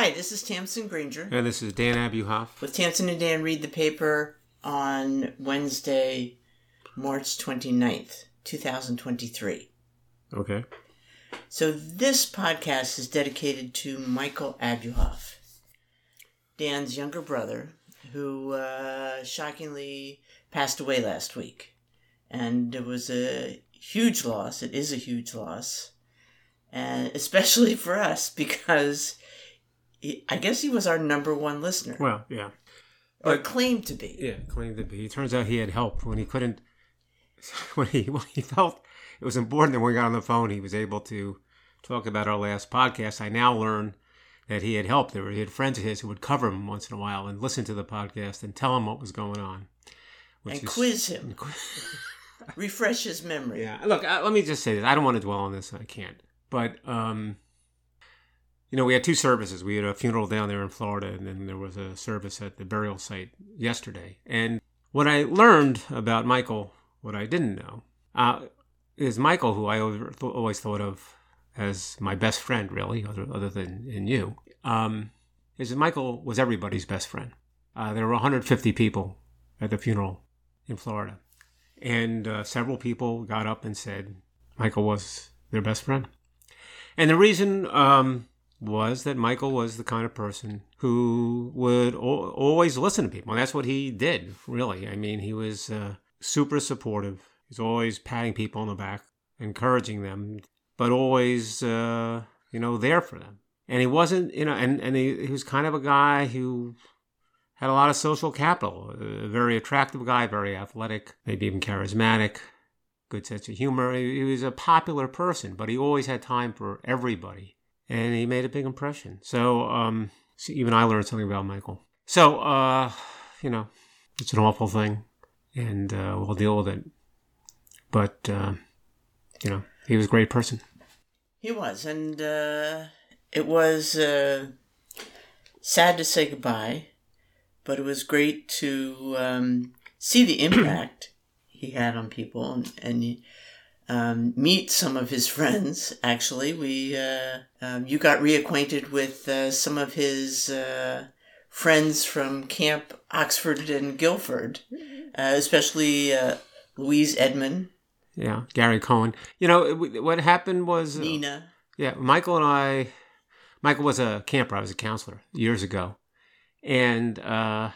Hi, this is Tamsen Granger And this is Dan Abuhoff. with Tamsen and Dan Read the Paper on Wednesday, March 29th, 2023. Okay. So this podcast is dedicated to Michael Abuhoff, Dan's younger brother, who uh, shockingly passed away last week. And it was a huge loss. It is a huge loss. And especially for us because he, I guess he was our number one listener. Well, yeah. or claimed to be. Yeah, claimed to be. It turns out he had help when he couldn't, when he, when he felt it was important that when we got on the phone, he was able to talk about our last podcast. I now learn that he had help. There were, he had friends of his who would cover him once in a while and listen to the podcast and tell him what was going on. and quiz him, refresh his memory. Yeah. Look, I, let me just say this. I don't want to dwell on this. I can't. But, um, you know, we had two services. We had a funeral down there in Florida, and then there was a service at the burial site yesterday. And what I learned about Michael, what I didn't know, uh, is Michael, who I always thought of as my best friend, really, other, other than in you, um, is that Michael was everybody's best friend. Uh, there were 150 people at the funeral in Florida. And uh, several people got up and said Michael was their best friend. And the reason um, was that Michael was the kind of person who would always listen to people. And that's what he did, really. I mean, he was uh, super supportive. He's always patting people on the back, encouraging them, but always, uh, you know, there for them. And he wasn't, you know, and, and he, he was kind of a guy who had a lot of social capital. A very attractive guy, very athletic, maybe even charismatic, good sense of humor. He was a popular person, but he always had time for everybody. And he made a big impression. So, um, so even I learned something about Michael. So, uh, you know, it's an awful thing, and uh, we'll deal with it. But, uh, you know, he was a great person. He was, and uh, it was uh, sad to say goodbye, but it was great to um, see the impact he had on people and, and um, meet some of his friends. Actually, we uh, um, you got reacquainted with uh, some of his uh, friends from Camp Oxford and Guilford, uh, especially uh, Louise Edmond, Yeah, Gary Cohen. You know, what happened was. uh, Nina. Yeah, Michael and I. Michael was a camper. I was a counselor years ago, and uh,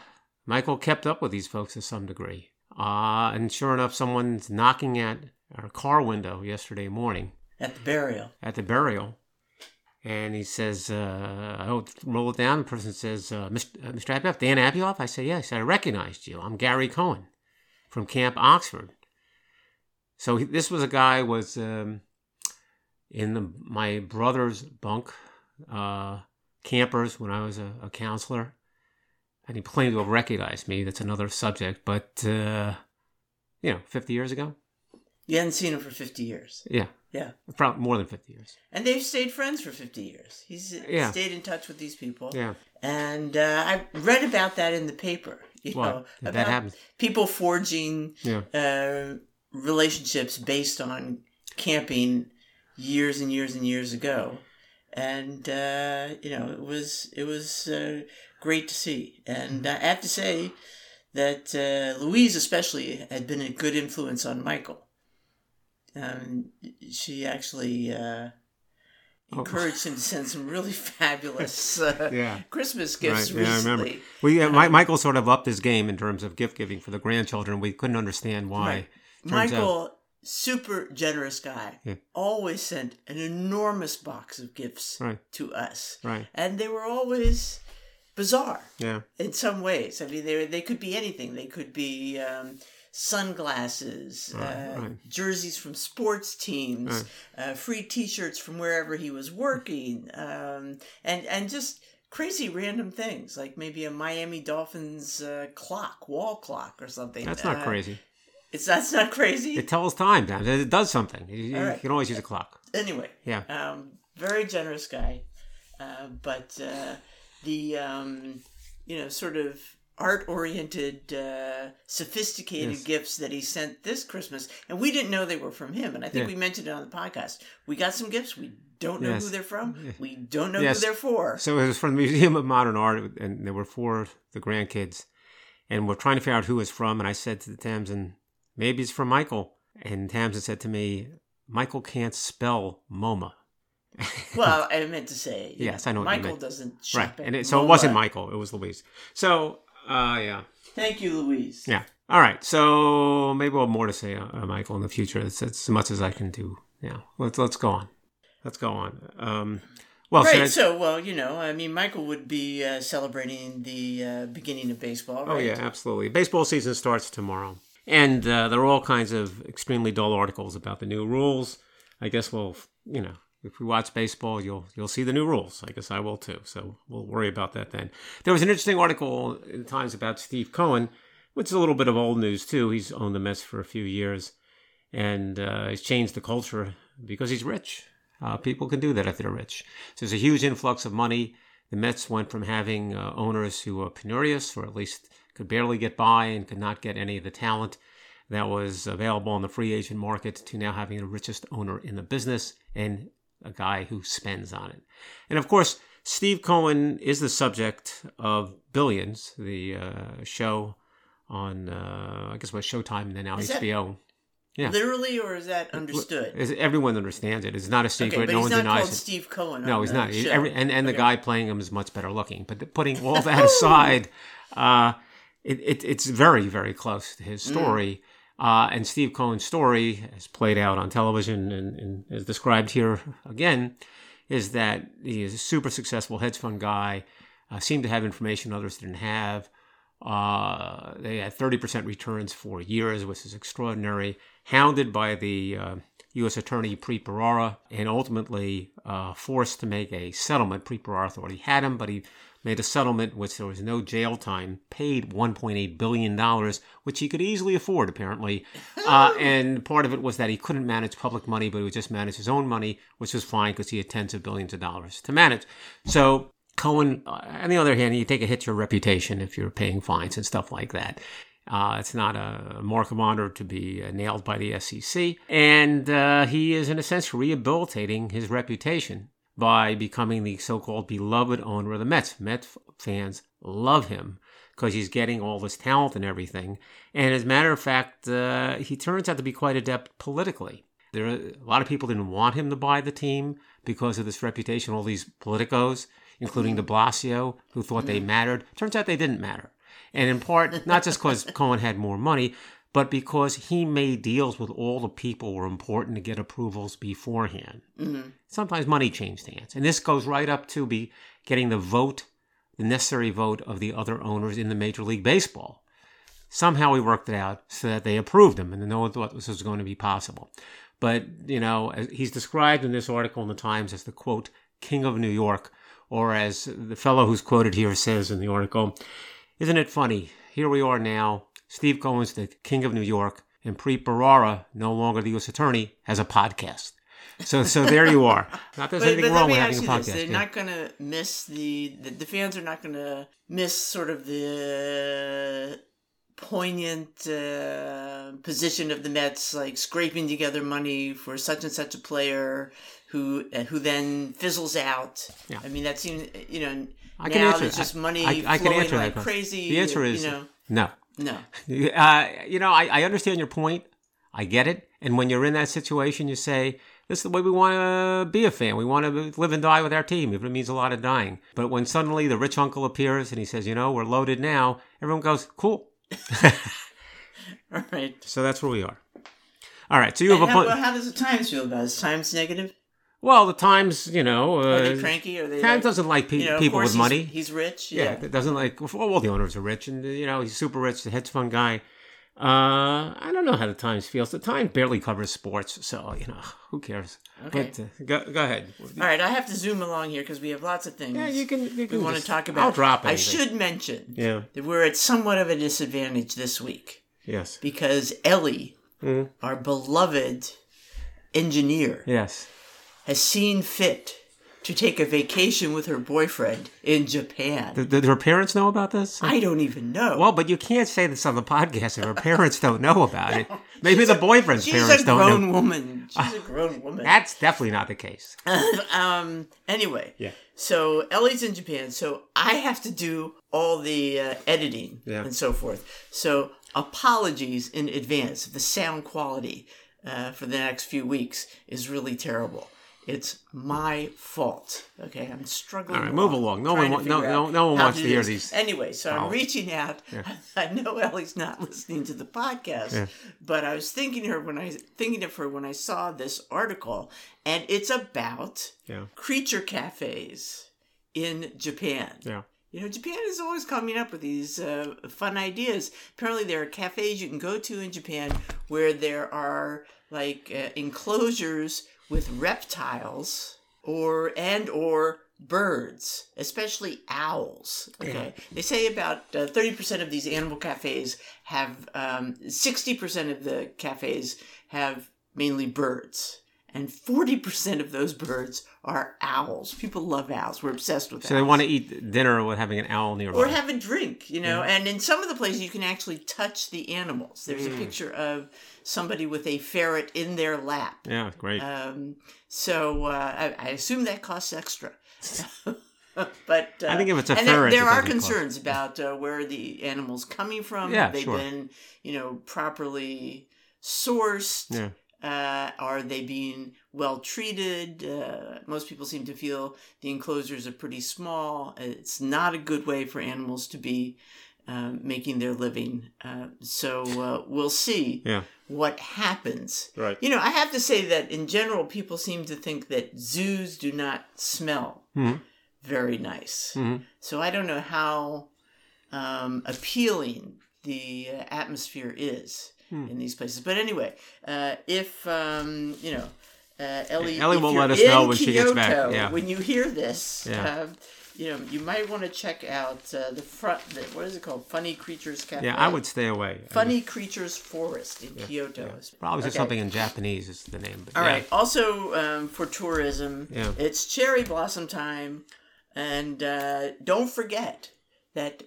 Michael kept up with these folks to some degree. Uh, and sure enough, someone's knocking at our car window yesterday morning At the burial. at the burial, and he says, uh, "I roll it down." The person says, uh, "Mr. Uh, Mr. Abioff, Dan Abioff." I say, "Yes." I recognized you. I'm Gary Cohen from Camp Oxford. So he, this was a guy was um, in the, my brother's bunk uh, campers when I was a, a counselor, and he claimed to have recognized me. That's another subject, but uh, you know, 50 years ago. You hadn't seen him for 50 years. Yeah, Yeah. probably more than 50 years. And they've stayed friends for 50 years. He's Yeah. stayed in touch with these people. Yeah. And uh, I read about that in the paper. You What? know, That happens. people forging Yeah. uh, relationships based on camping years and years and years ago. And uh, you know, it was it was uh, great to see. And uh, I have to say that uh, Louise, especially, had been a good influence on Michael. Um, she actually uh, Oh. encouraged him to send some really fabulous uh, Yeah. Christmas gifts Right, yeah, I remember. recently. We uh, Mi- Michael sort of upped his game in terms of gift giving for the grandchildren. We couldn't understand why. Right. Turns out- Michael, super generous guy, Yeah. always sent an enormous box of gifts Right. to us, Right. and they were always bizarre Yeah. in some ways. I mean, they they could be anything. They could be um, sunglasses, Right, uh, right. jerseys from sports teams, Right. uh, free T-shirts from wherever he was working, um, and and just crazy random things like maybe a Miami Dolphins uh, clock, wall clock, or something. That's not Uh, crazy. It's that's not crazy. It tells time. It does something. You, you can always use a clock. anyway, Yeah. um, very generous guy, uh, but uh, the um, you know sort of art oriented, uh, sophisticated Yes. gifts that he sent this Christmas. And we didn't know they were from him. And I think Yeah. we mentioned it on the podcast. We got some gifts. We don't know Yes. who they're from. We don't know Yes. who they're for. So it was from the Museum of Modern Art, and there were four of the grandkids, and we're trying to figure out who it's from. And I said to the Tamsen, maybe it's from Michael. And Tamsen said to me, Michael can't spell MoMA. Well, I meant to say. Yes, know, I know what you Michael doesn't Right. And it, so it wasn't Michael, it was Louise. So, uh, yeah. Thank you, Louise. Yeah. All right. So maybe we'll have more to say, uh, Michael, in the future. It's, it's as much as I can do. Yeah. Let's let's go on. Let's go on. Um, well, Right. I- So, well, you know, I mean, Michael would be uh, celebrating the uh, beginning of baseball, right? oh yeah, absolutely. Baseball season starts tomorrow, and uh, there are all kinds of extremely dull articles about the new rules. I guess we'll, you know, if we watch baseball, you'll you'll see the new rules. I guess I will too. So we'll worry about that then. There was an interesting article in the Times about Steve Cohen, which is a little bit of old news too. He's owned the Mets for a few years, and uh, he's changed the culture because he's rich. Uh, people can do that if they're rich. So there's a huge influx of money. The Mets went from having uh, owners who were penurious, or at least could barely get by and could not get any of the talent that was available on the free agent market, to now having the richest owner in the business and a guy who spends on it. And of course, Steve Cohen is the subject of Billions, the uh, show on, uh, I guess, what Showtime and then now Is HBO. Yeah. Literally, or is that understood? Is- Everyone understands it. It's not a secret. Okay, but no one not denies called it. Steve Cohen. No, he's not. Every, and and the guy playing him is much better looking. But putting all that aside, uh, it, it, it's very, very close to his Mm. Uh, and Steve Cohen's story, as played out on television and, and as described here again, is that he is a super successful hedge fund guy, uh, seemed to have information others didn't have. Uh, they had 30% returns for years, which is extraordinary. Hounded by the uh, U.S. Attorney Preet and ultimately uh, forced to make a settlement. Preet thought he had him, but he made a settlement which there was no jail time, paid $1.8 billion, which he could easily afford, apparently. Uh, and part of it was that he couldn't manage public money, but he would just manage his own money, which was fine because he had tens of billions of dollars to manage. So Cohen, uh, on the other hand, you take a hit to your reputation if you're paying fines and stuff like that. Uh, it's not a mark of honor to be uh, nailed by the SEC. And uh, he is, in a sense, rehabilitating his reputation by becoming the so called beloved owner of the Mets. Mets fans love him because he's getting all this talent and everything. And as a matter of fact, uh, he turns out to be quite adept politically. There are, a lot of people didn't want him to buy the team because of this reputation, all these politicos, including de Blasio, who thought they mattered. Turns out they didn't matter. And in part, not just because Cohen had more money, but because he made deals with all the people who were important to get approvals beforehand. Mm-hmm. Sometimes money changed hands. And this goes right up to be getting the vote, the necessary vote of the other owners in the Major League Baseball. Somehow we worked it out so that they approved him, and no one thought this was going to be possible. But, you know, as- he's described in this article in the Times as the quote, King of New York, or as the fellow who's quoted here says in the article, Isn't it funny? Here we are now. Steve Cohen's the King of New York, and Preet Bharara, no longer the U.S. Attorney, has a podcast. So, so there you are. Not that there's But, anything but wrong with having a this: they're yeah. not going to miss the, the the fans are not going to miss sort of the poignant uh, position of the Mets, like scraping together money for such and such a player who uh, who then fizzles out. Yeah. I mean, that seems you know I can now answer- there's just money I- I can flowing that like question. crazy. The answer is you know no. No. Uh, you know, I, I understand your point. I get it. And when you're in that situation, you say, this is the way we want to be a fan. We want to live and die with our team, if it means a lot of dying. But when suddenly the rich uncle appears and he says, you know, we're loaded now, everyone goes, cool. All right. So that's where we are. All right. So you have a And how, point. how does the Times feel about it? Is Times negative? Well, the Times, you know, Are they uh, cranky? Are they Times like, doesn't like pe- you know, people with he's- money. He's, rich. Yeah, Yeah. it doesn't like well, all the owners are rich, and you know he's super rich, the hedge fund guy. Uh, I don't know how the Times feels. The Times barely covers sports, so you know who cares. Okay. But uh, go, go ahead. All right, I have to zoom along here because we have lots of things Yeah, you can. You we want to talk about. I'll drop it. I should mention Yeah. that we're at somewhat of a disadvantage this week Yes. because Ellie, Mhm. our beloved engineer, Yes. Has seen fit to take a vacation with her boyfriend in Japan. Did, did her parents know about this? I don't even know. well, but you can't say this on the podcast if her parents don't know about it. Maybe the boyfriend's She's parents don't grown know. woman. She's a grown woman. That's definitely not the case. um. Anyway. Yeah. So Ellie's in Japan. So I have to do all the uh, editing Yeah. and so forth. So apologies in advance. The sound quality uh, for the next few weeks is really terrible. It's my fault. Okay, I'm struggling. All right, move along. No one no- no- no one wants to hear these Anyway, so I'm reaching out. I know Ellie's not listening to the podcast, Yeah. but I was thinking her when I thinking of her when I saw this article, and it's about Yeah. creature cafes in Japan. Yeah. You know, Japan is always coming up with these uh, fun ideas. Apparently, there are cafes you can go to in Japan where there are like uh, enclosures with reptiles or and or birds, especially owls. Okay, they say about uh, thirty percent of these animal cafes have um, sixty percent of the cafes have mainly birds. And 40% of those birds are owls. People love owls. We're obsessed with owls. So they want to eat dinner with having an owl nearby. or have a drink, you know. And in some of the places, you can actually touch the animals. There's a picture of somebody with a ferret in their lap. yeah, great. Um, so uh, I, I assume that costs extra. but uh, I think if it's a there- ferret, there, are cost. concerns about uh, where the animals coming from. Yeah, Have they sure. been, you know, properly sourced? yeah. Uh, are they being well treated? Uh, most people seem to feel the enclosures are pretty small. It's not a good way for animals to be um, making their living. Uh, so uh, we'll see Yeah. what happens. Right. You know, I have to say that in general, people seem to think that zoos do not smell Mhm. very nice. Mhm. So I don't know how um, appealing the uh, atmosphere is Hmm. in these places. But anyway, uh, if um, you know, uh, Ellie, Ellie will let us know when she gets back, yeah. When you hear this, Yeah. uh, you know, you might want to check out uh, the front. The, what is it called? Funny Creatures Cafe. Yeah, I would stay away. Funny Creatures Forest in Kyoto. just- Probably Okay. something in Japanese is the name. But All yeah. right. Also, um, for tourism, Yeah. it's cherry blossom time, and uh, don't forget that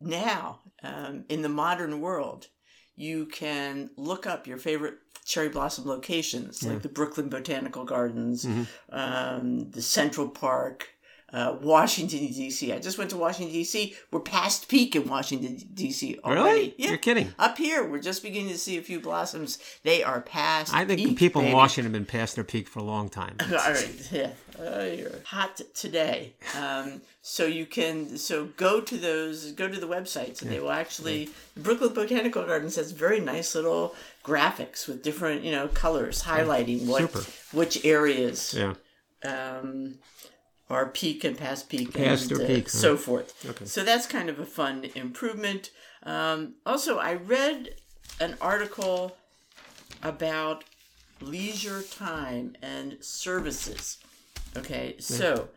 now um, in the modern world, you can look up your favorite cherry blossom locations, like the Brooklyn Botanical Gardens, Mm-hmm. um, the Central Park. Uh, Washington D.C. I just went to Washington D.C. We're past peak in Washington D.C. already. Really? Yeah. You're kidding. Up here, we're just beginning to see a few blossoms. They are past. I think the peak, people in. Washington have been past their peak for a long time. All right, yeah, uh, you're hot today. Um, so you can so go to those, go to the websites, and they will actually. The Brooklyn Botanical Gardens has very nice little graphics with different you know colors highlighting what Super. which areas Yeah. um, are peak and past peak Past and or uh, peak, so forth. Okay. So that's kind of a fun improvement. Um, also, I read an article about leisure time and services. Okay, so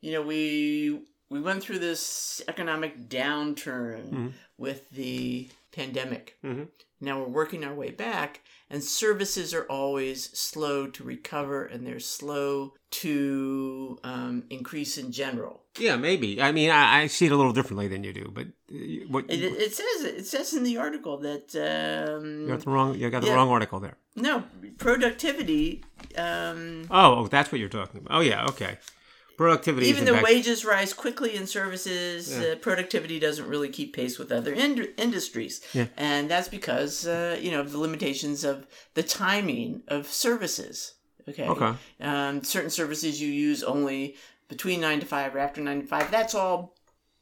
you know we we went through this economic downturn with the pandemic. Mhm. Now we're working our way back, and services are always slow to recover, and they're slow to um, increase in general. Yeah, maybe. I mean, I, I see it a little differently than you do, but uh, what It, it says it says in the article that um, you got the wrong you got the Yeah. wrong article there. no productivity. Um, Oh, oh, that's what you're talking about. Oh, yeah, okay. Productivity. even though back- wages rise quickly in services, uh, productivity doesn't really keep pace with other ind- industries, Yeah. and that's because uh, you know of the limitations of the timing of services. Okay. Okay. Um, certain services you use only between nine to five or after nine to five. That's all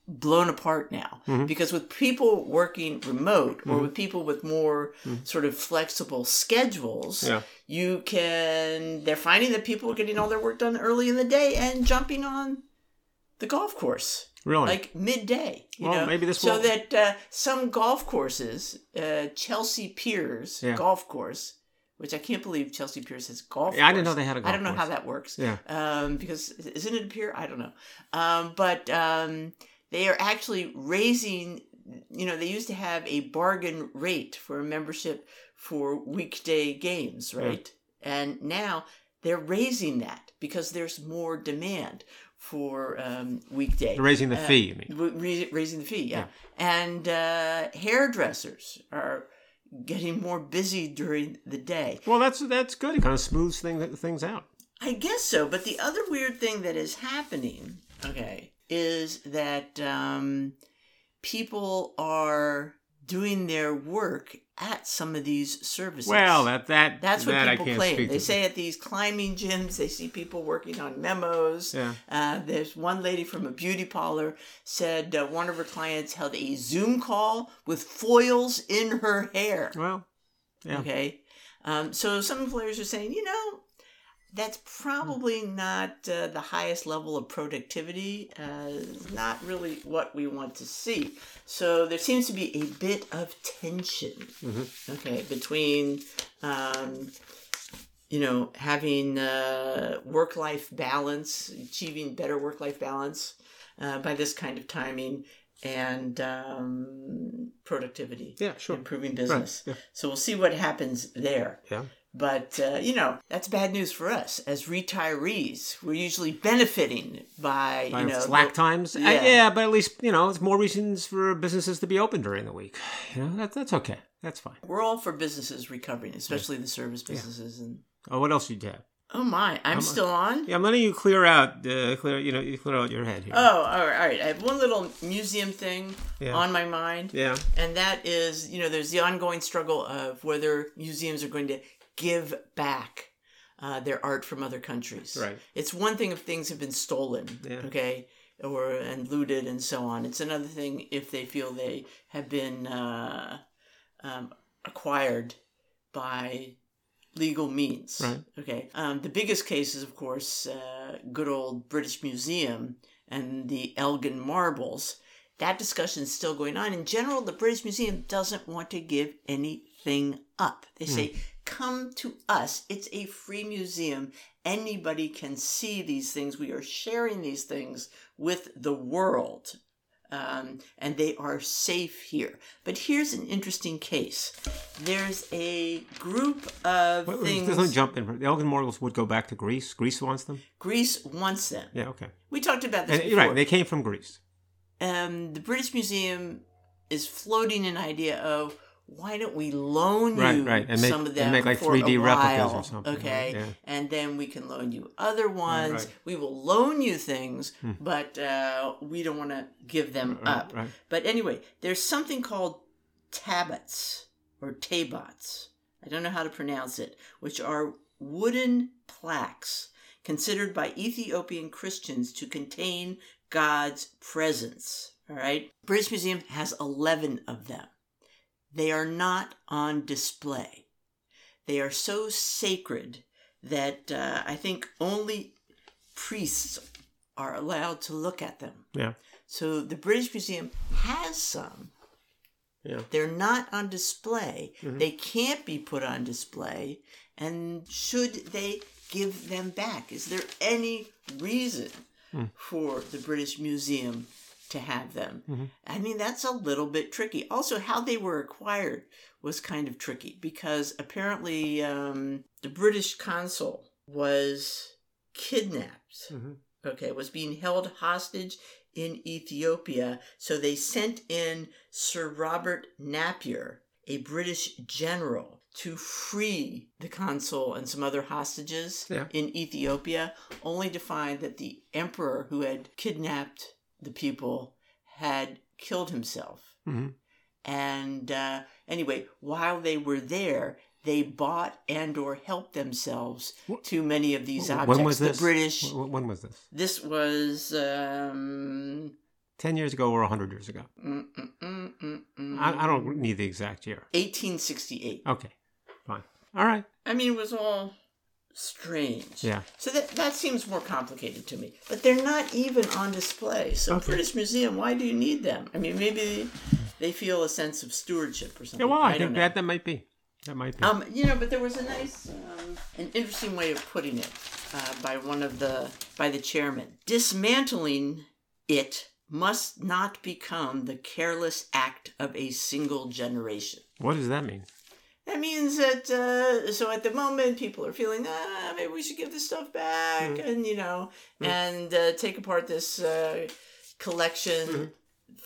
blown apart now Mm-hmm. because with people working remote or with people with more sort of flexible schedules Mm-hmm. Yeah. you can they're finding that people are getting all their work done early in the day and jumping on the golf course Really? like midday you Well, know maybe this so will- that uh, some golf courses uh, chelsea piers Yeah. golf course which I can't believe Chelsea Piers has golf. Yeah, I didn't know they had a I don't golf know how that works. Yeah. Um, because isn't it a pier? I don't know. Um, but um, they are actually raising. You know, they used to have a bargain rate for a membership for weekday games, right? And now they're raising that because there's more demand for um, weekday. They're raising the Uh, fee. You mean? ra- raising the fee, yeah. Yeah. And uh, hairdressers are getting more busy during the day. Well, that's that's good. It kind of smooths thing, things out. I guess so, but the other weird thing that is happening, okay, is that um, people are doing their work at some of these services. Well, that that That's what that people claim. They say at these climbing gyms, they see people working on memos. Yeah. Uh, there's one lady from a beauty parlor said uh, one of her clients held a Zoom call with foils in her hair. Well, yeah. Okay. Um, so some employers are saying, you know, that's probably not uh, the highest level of productivity, uh, not really what we want to see. So there seems to be a bit of tension, okay, between, um, you know, having uh, work life balance, achieving better work life balance uh, by this kind of timing, and um, productivity Yeah, sure. improving business. yeah. So we'll see what happens there. Yeah. But, uh, you know, that's bad news for us. As retirees, we're usually benefiting by, By you know, slack the- times, Uh, yeah. yeah. but at least you know it's more reasons for businesses to be open during the week. You know that that's okay. That's fine. We're all for businesses recovering, especially the service businesses. And Oh, what else did you have? oh my, I'm I'm- still on. Yeah, I'm letting you clear out, uh, clear you know, you clear out your head here. Oh, all right, all right. I have one little museum thing Yeah. on my mind, yeah, and that is, you know, there's the ongoing struggle of whether museums are going to give back uh, their art from other countries. Right. It's one thing if things have been stolen, Yeah. okay, or and looted and so on. It's another thing if they feel they have been uh, um, acquired by legal means. Right. Okay. Um, the biggest case is, of course, uh, good old British Museum and the Elgin marbles. That discussion is still going on. In general, the British Museum doesn't want to give anything up. They say, come to us. It's a free museum. Anybody can see these things. We are sharing these things with the world. Um, and they are safe here. But here's an interesting case. There's a group of Wait, things. me jump in. The Elgin would go back to Greece. Greece wants them. Greece wants them. Yeah, okay. We talked about this And, before. right, they came from Greece. um, the British Museum is floating an idea of why don't we loan Right, you right, and make- some of and them make, like, for 3D a replicas or while, something, right, okay? yeah. And then we can loan you other ones. right. We will loan you things, but uh, we don't want to give them up. But anyway, there's something called tabots or tabots. I don't know how to pronounce it, which are wooden plaques considered by Ethiopian Christians to contain God's presence. All right. British Museum has 11 of them. They are not on display. They are so sacred that uh, I think only priests are allowed to look at them. Yeah. So the British Museum has some. Yeah. They're not on display. They can't be put on display. And should they give them back? Is there any reason for the British Museum to have them? I mean, that's a little bit tricky. Also, how they were acquired was kind of tricky because apparently um, the British consul was kidnapped Mhm. okay, was being held hostage in Ethiopia. So they sent in Sir Robert Napier, a British general, to free the consul and some other hostages Yeah. in Ethiopia, only to find that the emperor who had kidnapped the people had killed himself. Mhm. And uh, anyway, while they were there, they bought and or helped themselves Wh- to many of these When objects. was this? The British. When was this? This was um, Ten years ago or hundred years ago? mm, mm, mm, mm, mm, I, I don't need the exact year. 1868. Okay, fine. All right. I mean, it was all strange. Yeah. So that that seems more complicated to me. But they're not even on display. So Okay. British Museum, why do you need them? I mean, maybe they feel a sense of stewardship or Yeah. something. Well, I, don't think that that might be. That might be. Um, you know, but there was a nice, um, an interesting way of putting it uh, by one of the by the chairman. Dismantling it must not become the careless act of a single generation. what does that mean? That means that uh, so at the moment people are feeling ah maybe we should give this stuff back Mm. and you know and uh, take apart this uh, collection Mm-hmm.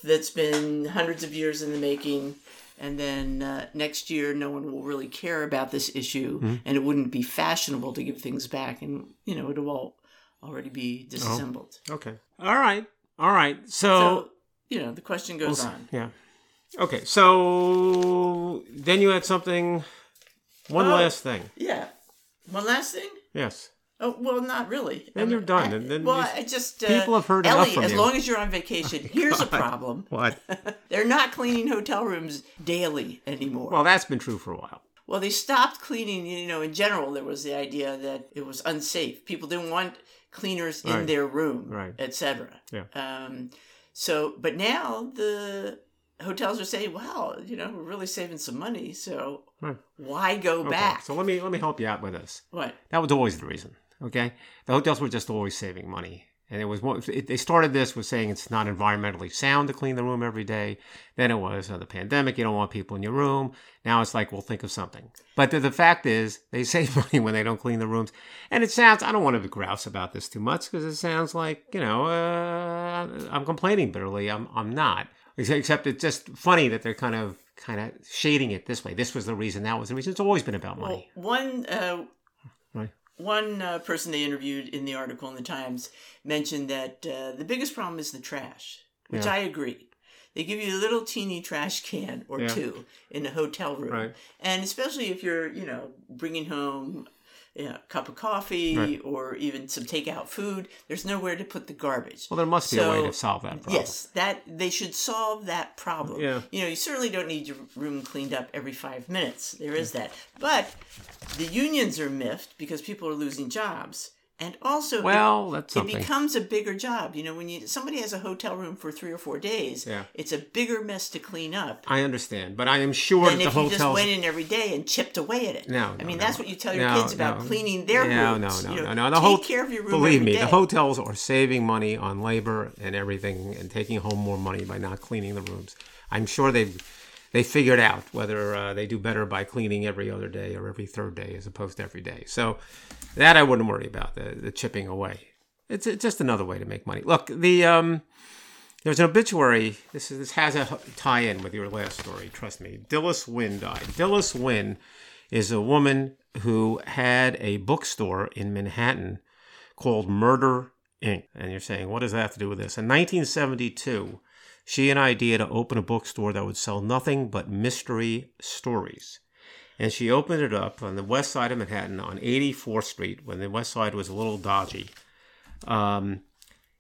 that's been hundreds of years in the making and then uh, next year no one will really care about this issue Mm-hmm. and it wouldn't be fashionable to give things back and you know it'll all already be disassembled Okay. All right. All right. So, so you know the question goes on yeah. Okay. So then you had something. One Oh. last thing. yeah one last thing Yes. Oh well, not really. Then I you're done, I- and then well, you- I just uh, people have heard enough Ellie. from as you. Oh long as you're on vacation, here's a problem: What? they're not cleaning hotel rooms daily anymore. well, that's been true for a while. Well, they stopped cleaning. You know, in general, there was the idea that it was unsafe. People didn't want cleaners in their room, Right. etc. Yeah. Um, so, but now the hotels are saying, "Wow, you know, we're really saving some money. So Right. why go Okay, back? So let me let me help you out with this. what? That was always the reason. Okay, the hotels were just always saving money, and it was. It, they started this with saying it's not environmentally sound to clean the room every day. Then it was uh, the pandemic. You don't want people in your room. Now it's like we'll think of something. But the, the fact is, they save money when they don't clean the rooms. And it sounds. I don't want to grouse about this too much because it sounds like you know uh, I'm complaining bitterly. I'm I'm not. Except it's just funny that they're kind of kind of shading it this way. This was the reason. That was the reason. It's always been about Well, money. one uh, Right. one uh, person they interviewed in the article in the Times mentioned that uh, the biggest problem is the trash, which Yeah. I agree. They give you a little teeny trash can or Yeah. two in a hotel room, Right. and especially if you're, you know, bringing home you know, a cup of coffee Right. or even some takeout food, there's nowhere to put the garbage. Well, there must be a way to solve that problem. Yes, that they should solve that problem. Yeah. You know, you certainly don't need your room cleaned up every five minutes. There is that. But the unions are miffed because people are losing jobs. And also, it- Well, that's it, becomes a bigger job. You know, when you somebody has a hotel room for three or four days, Yeah. it's a bigger mess to clean up I understand, but I am sure than that the if you just went in every day and chipped away at it. No, I mean no. that's what you tell your No, kids about no. cleaning their no, rooms. no, no, you know, no, no. The take whole, care of your room. Believe me, day. the hotels are saving money on labor and everything, and taking home more money by not cleaning the rooms. I'm sure they've they figured out whether uh, they do better by cleaning every other day or every third day as opposed to every day. So that I wouldn't worry about the, the chipping away. It's, it's just another way to make money. Look, the um, there's an obituary. This is, this has a tie-in with your last story. Trust me. Dilys Winn died. Dilys Winn is a woman who had a bookstore in Manhattan called Murder Ink. And you're saying, what does that have to do with this? In 1972, she had an idea to open a bookstore that would sell nothing but mystery stories. And she opened it up on the west side of Manhattan on 84th Street when the west side was a little dodgy. Um,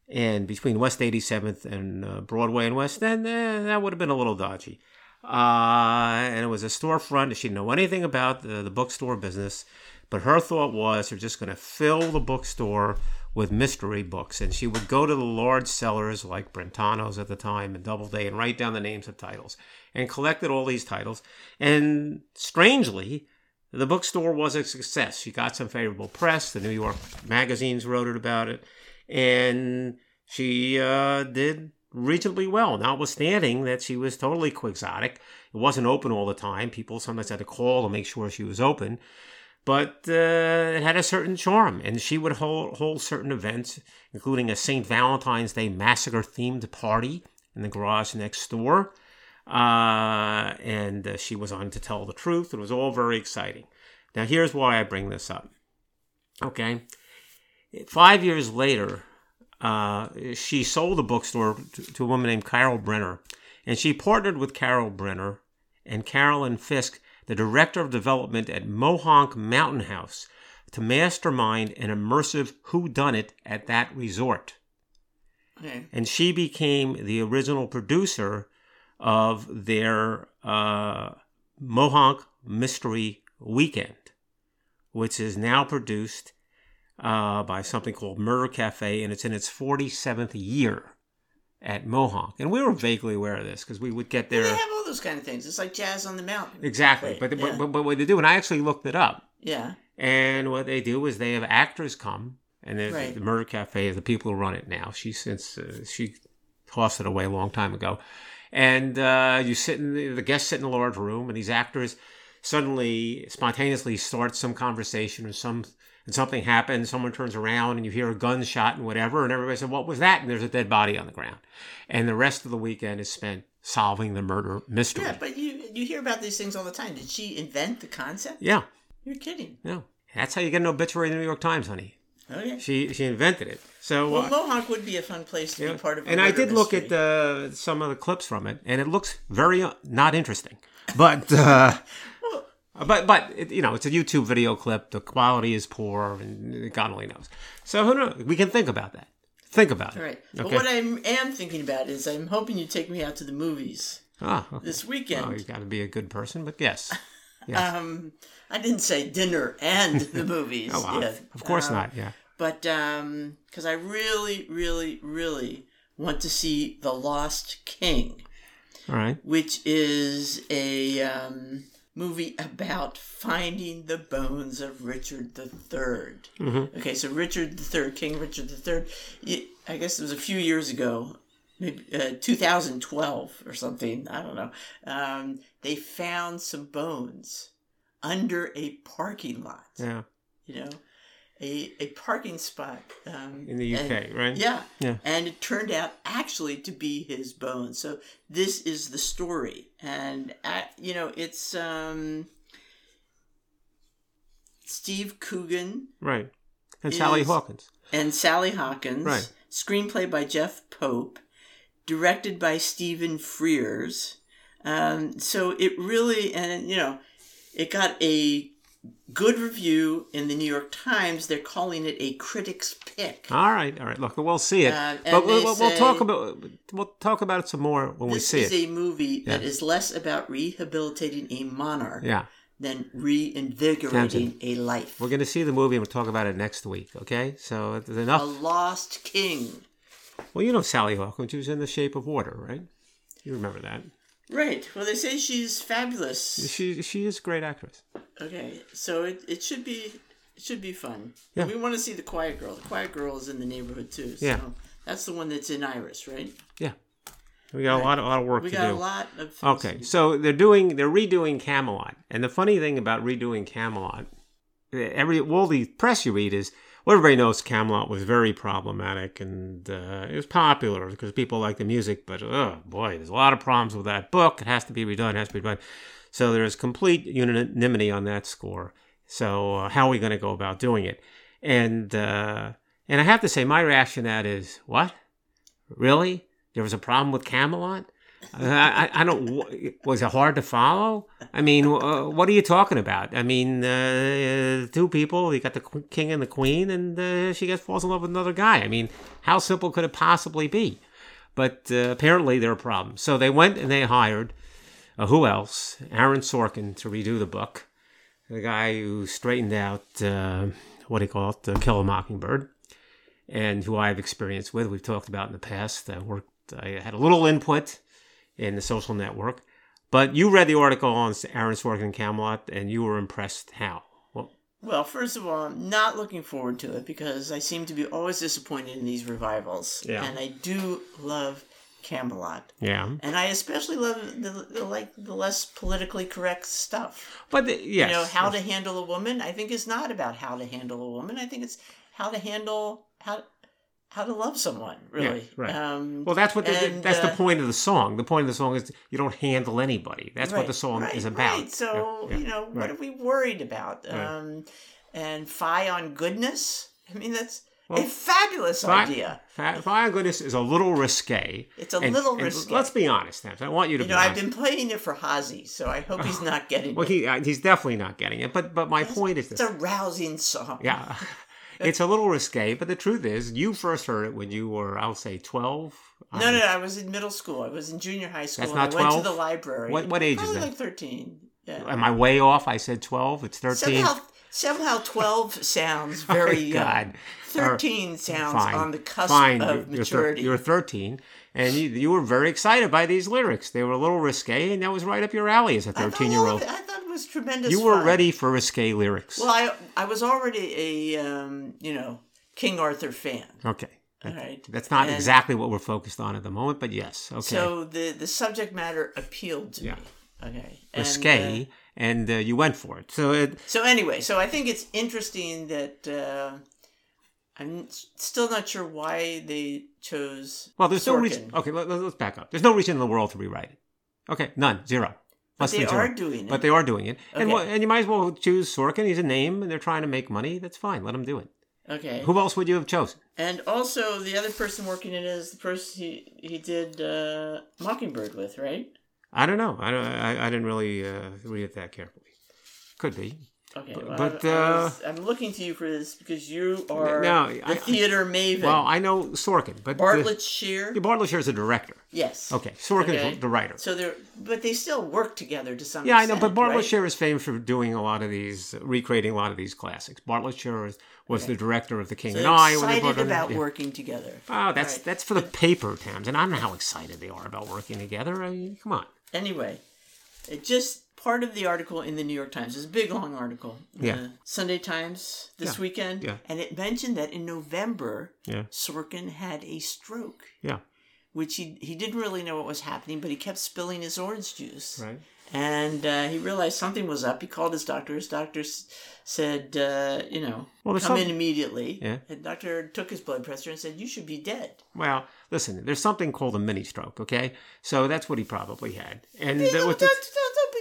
and between West 87th and uh, Broadway and West End, eh, that would have been a little dodgy. Uh, and it was a storefront. She didn't know anything about the, the bookstore business, but her thought was they're just going to fill the bookstore with mystery books. And she would go to the large sellers like Brentano's at the time and Doubleday and write down the names of titles and collected all these titles. And strangely, the bookstore was a success. She got some favorable press. The New York magazines wrote it about it. And she uh, did reasonably well, notwithstanding that she was totally quixotic. It wasn't open all the time. People sometimes had to call to make sure she was open. But uh, it had a certain charm, and she would hold, hold certain events, including a St. Valentine's Day massacre themed party in the garage next door. Uh, and uh, she was on to tell the truth. It was all very exciting. Now, here's why I bring this up. Okay. Five years later, uh, she sold the bookstore to, to a woman named Carol Brener, and she partnered with Carol Brener and Carolyn Fisk, the director of development at Mohonk Mountain House, to mastermind an immersive whodunit at that resort. Okay. And she became the original producer of their uh, Mohonk Mystery Weekend, which is now produced uh, by something called Murder Cafe, and it's in its 47th year at Mohonk. And we were vaguely aware of this because we would get there. They have all those kind of things. It's like jazz on the mountain. Exactly. But, yeah. but, but, what they do, and I actually looked it up, Yeah. and what they do is they have actors come, and Right. the Murder Cafe is the people who run it now. She since uh, she tossed it away a long time ago, and uh, you sit in the, the guests sit in a large room, and these actors suddenly spontaneously start some conversation or some and something happens, someone turns around and you hear a gunshot and whatever, and everybody said, What was that? And there's a dead body on the ground. And the rest of the weekend is spent solving the murder mystery. Yeah, but you you hear about these things all the time. Did she invent the concept? Yeah. You're kidding. No. That's how you get an obituary in the New York Times, honey. Okay. She she invented it. So Well, uh, Mohonk would be a fun place to yeah. be part of. and I did look at uh, some of the clips from it, and it looks very uh, not interesting. But uh, but but it, you know, it's a YouTube video clip. The quality is poor, and God only knows. So who knows? We can think about that. Think about All it. right. But what I am thinking about is I'm hoping you take me out to the movies Ah, okay. this weekend. Oh, you got to be a good person, but yes. Um, I didn't say dinner and the movies. Oh, well, yet. of course Um, not. Yeah. But because I really, really, really want to see The Lost King, All right. which is a um, movie about finding the bones of Richard III. Mm-hmm. Okay, so Richard III, King Richard III, I guess it was a few years ago, maybe uh, 2012 or something, I don't know. Um, they found some bones under a parking lot, Yeah. you know, a, a parking spot. Um, In the UK, and- right? Yeah. Yeah. And it turned out actually to be his bones. So this is the story. And, uh, you know, it's um, Steve Coogan Right. And Sally Hawkins. and Sally Hawkins. Right. Screenplay by Jeff Pope. Directed by Stephen Frears. Um, so it really, and you know, it got a good review in the New York Times. They're calling it a critic's pick. All right. All right. Look, we'll see it. Uh, but we'll, we'll, we'll talk about we'll talk about it some more when we see it. this is a movie that Yeah. is less about rehabilitating a monarch yeah. than reinvigorating a life. We're going to see the movie and we'll talk about it next week. Okay. So there's A lost king. Well, you know Sally Hawkins. She was in The Shape of Water, right? You remember that? Right. Well, they say she's fabulous. She she is a great actress. Okay, so it, it should be it should be fun. Yeah. We want to see the Quiet Girl. The Quiet Girl is in the neighborhood too. So Yeah. that's the one that's in Irish, right? Yeah. We got a lot of, lot of work We to got do. a lot of things Okay, so they're doing they're redoing Camelot, and the funny thing about redoing Camelot, eh, every all the press you read is well, everybody knows Camelot was very problematic, and uh, it was popular because people like the music, but oh boy, there's a lot of problems with that book. It has to be redone. It has to be redone. So there's complete unanimity on that score. So uh, how are we going to go about doing it? And uh, and I have to say, my reaction to that is what? Really? There was a problem with Camelot? I, I, I don't. Was it hard to follow? I mean, uh, what are you talking about? I mean, uh, two people. You got the king and the queen, and uh, she gets falls in love with another guy. I mean, how simple could it possibly be? But uh, apparently there are problems. So they went and they hired uh, who else? Aaron Sorkin to redo the book. The guy who straightened out uh, what do you call it, uh, Kill a Mockingbird, and who I've experienced with. We've talked about in the past. I worked. I had a little input in the social network. But you read the article on Aaron Sorkin and Camelot, and you were impressed. How? Well, Well, first of all, I'm not looking forward to it because I seem to be always disappointed in these revivals. Yeah. And I do love Camelot. yeah, And I especially love the, the like the less politically correct stuff. but the, yes, You know, how to handle a woman, I think is not about how to handle a woman. I think it's how to handle how how to love someone, really. right. Um, Well, that's what the, and, that's the uh, point of the song. The point of the song is you don't handle anybody. That's what the song right, is about. Right. So, Yeah, yeah, you know, what are we worried about? Right. Um, and Fie on goodness? I mean, that's Well, a fabulous Fi- idea. Fa- Fire Goodness is a little risque. It's a And- little and risque. Let's be honest, Nams. I want you to You be know, I've been playing it for Hazy, so I hope he's not getting Well, it. he uh, he's definitely not getting it. But but my point is It's a rousing song. Yeah. It's a little risque, but the truth is, you first heard it when you were, I'll say, 12. No, no, um, no, I was in middle school. I was in junior high school. That's not I went to the library. What- what age is Probably that? like 13. Yeah. Am I way off? I said 12. It's 13. Somehow, somehow 12 sounds very oh, young. God. 13 sounds Fine. on the cusp Fine. of You're, thir- maturity. you're 13, and you, you were very excited by these lyrics. They were a little risque, and that was right up your alley as a I thought 13 year all old. of I thought it was tremendous. You were fun. ready for risque lyrics. Well, I I was already a um, you know King Arthur fan. okay. All right. That's not And exactly what we're focused on at the moment, but yes. Okay. So the the subject matter appealed to Yeah. me. Okay. And, risque, uh, and uh, you went for it. So it, So anyway, so I think it's interesting that uh, I'm still not sure why they chose. well, there's no reason. Okay, let, us back up. There's no reason in the world to rewrite it. Okay, none, zero. But they are doing it. But they are doing it, and Okay. wha- and you might as well choose Sorkin. He's a name, and they're trying to make money. That's fine. Let them do it. okay. Who else would you have chosen? And also, the other person working it is the person he he did uh, Mockingbird with, right? I don't know. I don't, I, I didn't really uh, read it that carefully. Could be. Okay, But- well, but, I, I uh, looking to you for this because you are No, the I- theater maven. Well, I know Sorkin, but Bartlett Sher. The, Bartlett is a director. Yes. Okay, Sorkin's Okay. the writer. So they're, but they still work together to some Yeah, I know, but Bartlett right? Sher is famous for doing a lot of these, recreating a lot of these classics. Bartlett Sher is, was the director of The King So and I. when they excited about yeah. working together. Oh, that's Right. that's for the paper, Tams, and I don't know how excited they are about working together. I mean, come on. Anyway, it just part of the article in the New York Times. It's a big long article. Yeah. Sunday Times this Yeah. weekend. Yeah. And it mentioned that in November, Yeah, Sorkin had a stroke, yeah, which he he didn't really know what was happening, but he kept spilling his orange juice. right. And uh, he realized something was up. He called his doctor. His doctor s- said, uh, you know, Well, come some- in immediately. Yeah. The doctor took his blood pressure and said, you should be dead. Well, listen, there's something called a mini stroke. Okay, so that's what he probably had, and You know,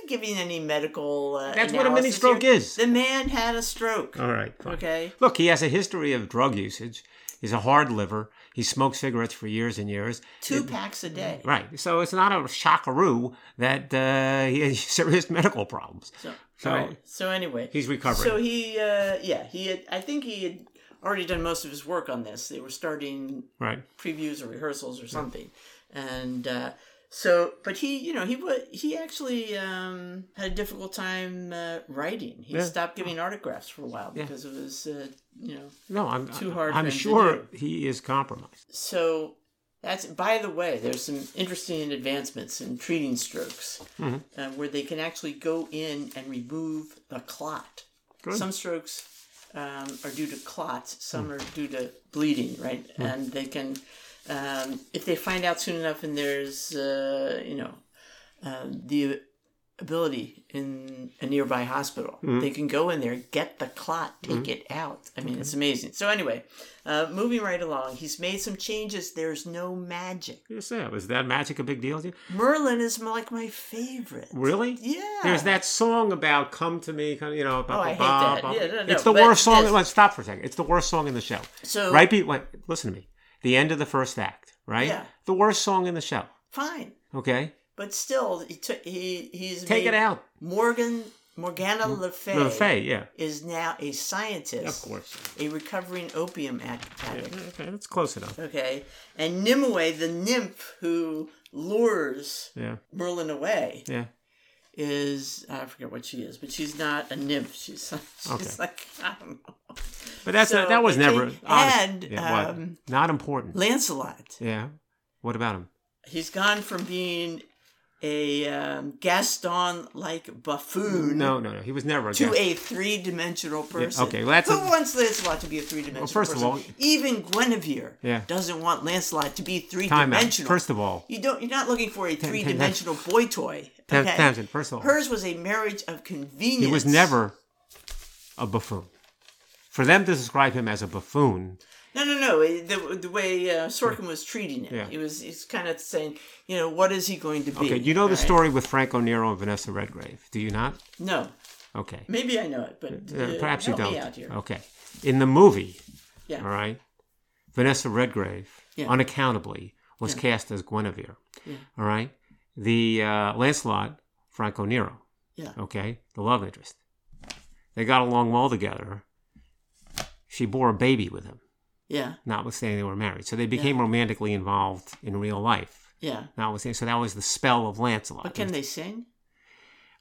don't, the- don't, don't be giving any medical. Uh, That's what a mini stroke here. is. The man had a stroke. all right, fine. Okay. Look, he has a history of drug usage. He's a hard liver. He smoked cigarettes for years and years. Two packs a day. Right. So it's not a shockaroo that uh, he has serious medical problems. So, So- right. so anyway, He's recovering. So he, uh, yeah, he had. I think he had already done most of his work on this. They were starting right. previews or rehearsals or something, and uh, so, but he, you know, he was he actually um, had a difficult time uh, writing. He Yeah. stopped giving autographs for a while Yeah. because it was, uh, you know, No, I'm Too hard I'm sure he is compromised. So that's by the way, there's some interesting advancements in treating strokes Mhm. uh, where they can actually go in and remove the clot. Good. Some strokes um, are due to clots, some Hmm. are due to bleeding, right? And they can, um, if they find out soon enough, and there's, uh, you know, uh, the ability in a nearby hospital, Hmm. they can go in there, get the clot, take it out. I mean, it's amazing. So anyway, uh, moving right along, he's made some changes. There's no magic. Yes, yeah. Was that magic a big deal to you? Merlin is like my favorite. Really? Yeah. There's that song about "Come to Me," of, you know. Oh, I hate that. Yeah, no, no, it's the worst song. Wait, stop for a second. It's the worst song in the show. So right? Be, wait, listen to me. The end of the first act. Right. Yeah. The worst song in the show. fine, Okay. but still, he took he he's Take it out. Morgan Morgana Le Fay, Le Fay. Yeah. is now a scientist, Of course. a recovering opium ad- addict. Okay, that's close enough. Okay, and Nimue, the nymph who lures Yeah. Merlin away, Yeah. is I forget what she is, but she's not a nymph. She's she's Okay. like I don't know. But that's So that was never and, yeah, um, not important. Lancelot. Yeah. What about him? He's gone from being a um, Gaston-like buffoon No, no, no. He was never a to guest. a three-dimensional person. okay, well, who a- wants Lancelot to be a three-dimensional first of person? all- even Guinevere Yeah. doesn't want Lancelot to be three-dimensional. First of all, you don't. You're not looking for a three-dimensional boy toy. Okay? Tamsen, first of all, Hers was a marriage of convenience. he was never a buffoon. For them to describe him as a buffoon, No, no, no. The, the way uh, Sorkin was treating it, Yeah. he was he's kind of saying, you know, what is he going to be? okay, you know the right? story with Franco Nero and Vanessa Redgrave, do you not? No, Okay, maybe I know it, but Uh, uh, perhaps you don't. me out here. Okay, in the movie, Yeah. all right, Vanessa Redgrave Yeah. unaccountably was Yeah. cast as Guinevere. Yeah. All right, the uh, Lancelot, Franco Nero. Yeah. Okay, the love interest. They got along well together. She bore a baby with him, Yeah, notwithstanding they were married. So they became romantically involved in real life. yeah. Notwithstanding, so that was the spell of Lancelot. But can they sing?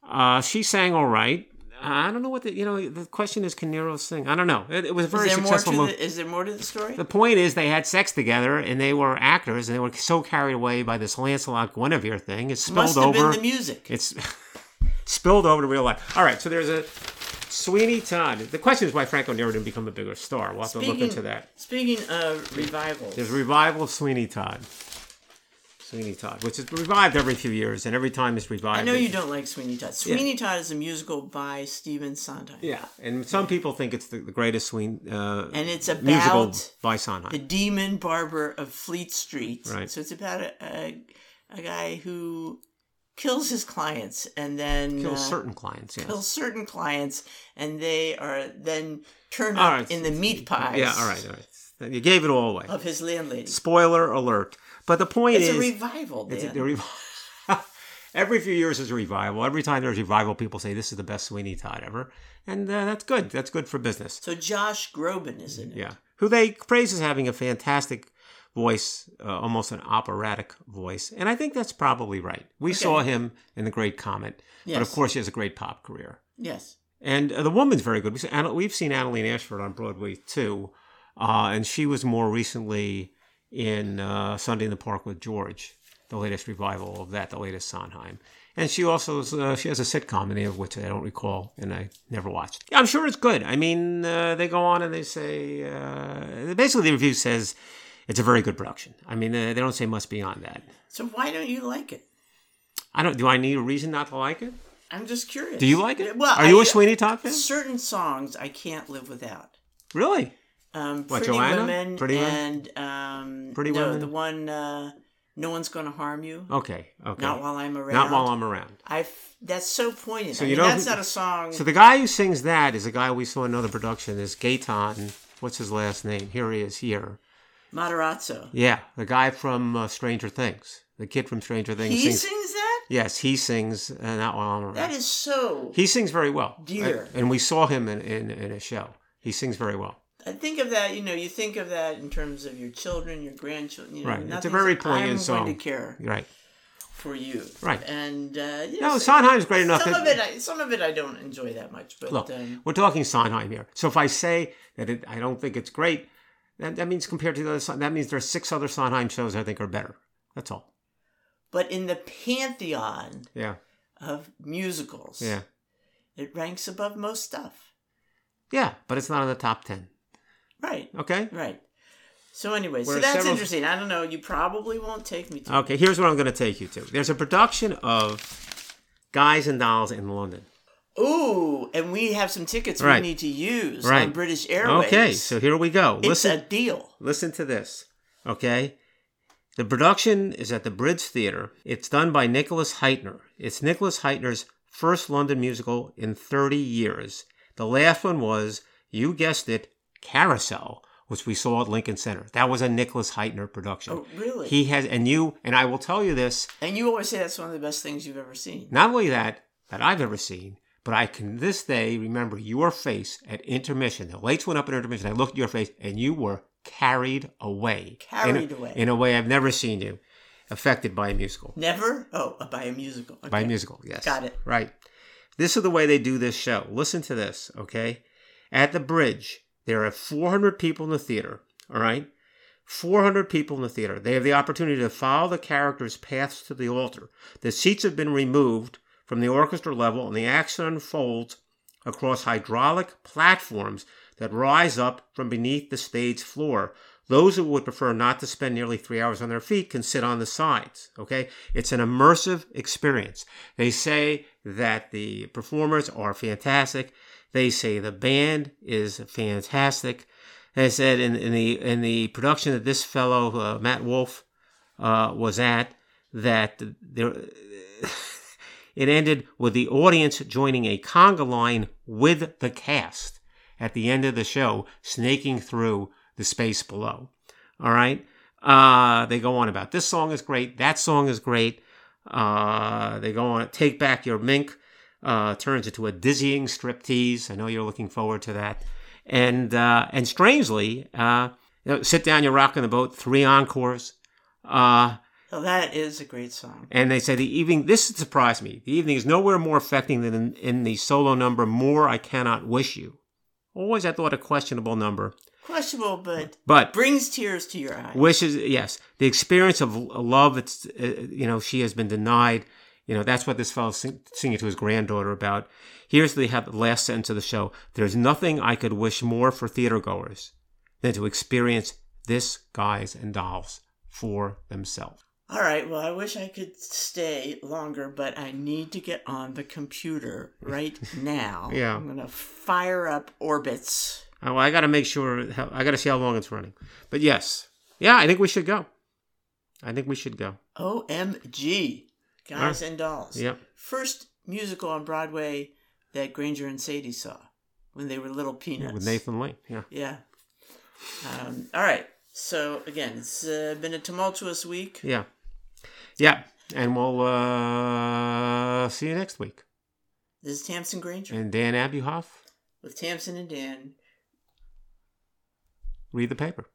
Uh, she sang all right. I don't know what the you know. The question is, can Nero sing? I don't know. It, it was a very successful movie. the, Is there more to the story? The point is, they had sex together, and they were actors, and they were so carried away by this Lancelot Guinevere thing, it spilled Must have over. been the music. It's spilled over to real life. All right, so there's a Sweeney Todd. The question is why Franco Nero didn't become a bigger star. We'll have to look into that. Speaking of revivals, There's revival of Sweeney Todd. Sweeney Todd, which is revived every few years, and every time it's revived. I know you don't like Sweeney Todd. Sweeney Todd is a musical by Stephen Sondheim. Yeah, and some people think it's the, the greatest Sweeney uh, And it's musical about by Sondheim. the demon barber of Fleet Street. Right. So it's about a, a, a guy who kills his clients and then Kills uh, certain clients. Yes. kills certain clients, and they are then turned All up right. in the meat pies. Yeah. All right. All right. You gave it all away. Of his landlady. Spoiler alert. But the point It's is, a revival, Dan. it's a, the revi- every few years is a revival. Every time there's a revival, people say this is the best Sweeney Todd ever, and uh, that's good. That's good for business. so Josh Groban is in it. Yeah, who they praise as having a fantastic voice, uh, almost an operatic voice, and I think that's probably right. We saw him in The Great Comet, but of course he has a great pop career. Yes. And uh, the woman's very good. We've seen, Anna- we've seen Annaleigh Ashford on Broadway too, uh, and she was more recently in uh, Sunday in the Park with George, the latest revival of that, the latest Sondheim. And she also is, uh, she has a sitcom, any of which I don't recall, and I never watched. I'm sure it's good. I mean, uh, they go on and they say uh, basically the review says it's a very good production. I mean, uh, they don't say much beyond that. So why don't you like it? I don't. Do I need a reason not to like it? I'm just curious. Do you like it? Well, are you a a Sweeney Todd fan? Certain songs I can't live without. Really? Um, What, Pretty Johanna? Women Pretty Women? and um, Pretty no, Women? the one uh, No One's Gonna Harm You. Okay. Okay. Not while I'm around. Not while I'm around. I that's so poignant. So I you mean, know that's who- not a song. So the guy who sings that is a guy we saw in another production. Is Gaten? What's his last name? Here he is. Here. Matarazzo. Yeah, the guy from uh, Stranger Things. The kid from Stranger Things He sings. sings that. Yes, he sings. Uh, not while I'm around. That is so. he sings very well. Dear. And, and we saw him in, in in a show. He sings very well. I think of that. You know, you think of that in terms of your children, your grandchildren. You know, Right. It's a very poignant I'm song. going to care Right. for you. Right. And uh, you No, know, Sondheim's great enough. Some that- of it, I, some of it, I don't enjoy that much. But Look, um, we're talking Sondheim here. So if I say that it, I don't think it's great, that, that means compared to the other, that means there's six other Sondheim shows I think are better. That's all. but in the pantheon Yeah. of musicals, Yeah. it ranks above most stuff. Yeah, but it's not in the top 10. Right. Okay? Right. So anyway, so that's several- interesting. I don't know. You probably won't take me to. Okay, here's what I'm going to take you to. There's a production of Guys and Dolls in London. Ooh, and we have some tickets Right. we need to use Right. on British Airways. Okay, so here we go. it's Listen a deal. listen to this. Okay? The production is at the Bridge Theatre. It's done by Nicholas Hytner. It's Nicholas Hytner's first London musical in 30 years. The last one was, you guessed it, Carousel, which we saw at Lincoln Center. That was a Nicholas Hytner production. Oh, really? He has, and you, and I will tell you this, and you always say that's one of the best things you've ever seen. not only that, that I've ever seen, but I can this day remember your face at intermission. The lights went up at intermission. I looked at your face, and you were carried away. Carried in a, away. In a way I've never seen you affected by a musical. Never? Oh, uh, by a musical. Okay. By a musical, yes. Got it. Right. This is the way they do this show. Listen to this, okay? At the bridge, there are 400 people in the theater, all right? 400 people in the theater. They have the opportunity to follow the characters' paths to the altar. The seats have been removed from the orchestra level, and the action unfolds across hydraulic platforms that rise up from beneath the stage floor. Those who would prefer not to spend nearly three hours on their feet can sit on the sides. Okay? It's an immersive experience. They say that the performers are fantastic. They say the band is fantastic. They said in, in the in the production that this fellow uh, Matt Wolf uh, was at that there it ended with the audience joining a conga line with the cast at the end of the show, snaking through the space below. All right. Uh, they go on about this song is great. That song is great. Uh, they go on. Take back your mink. Uh, turns into a dizzying striptease. I know you're looking forward to that. And uh, and strangely, uh, you know, sit down, you're rocking the boat. Three encores. Uh, Oh, that is a great song. and they say the evening, this surprised me. The evening is nowhere more affecting than in, in the solo number, More I Cannot Wish You. Always, I thought, a questionable number. Questionable, but But brings tears to your eyes. wishes, yes. The experience of love, it's, uh, you know, she has been denied. You know, that's what this fellow's sing, singing to his granddaughter about. Here's the, the last sentence of the show. There's nothing I could wish more for theater goers than to experience this Guys and Dolls for themselves. All right. Well, I wish I could stay longer, but I need to get on the computer right now. Yeah. I'm going to fire up Orbitz. Oh, I got to make sure. How, I got to see how long it's running. But yes, yeah, I think we should go. I think we should go. OMG. Guys and Dolls. Yep. First musical on Broadway that Granger and Sadie saw when they were little peanuts. With Nathan Lane. Yeah. Yeah. Um, all right. So, again, it's uh, been a tumultuous week. Yeah. Yeah. And we'll uh, see you next week. This is Tamsen Granger And Dan Abuhoff, with Tamsen and Dan. read the paper.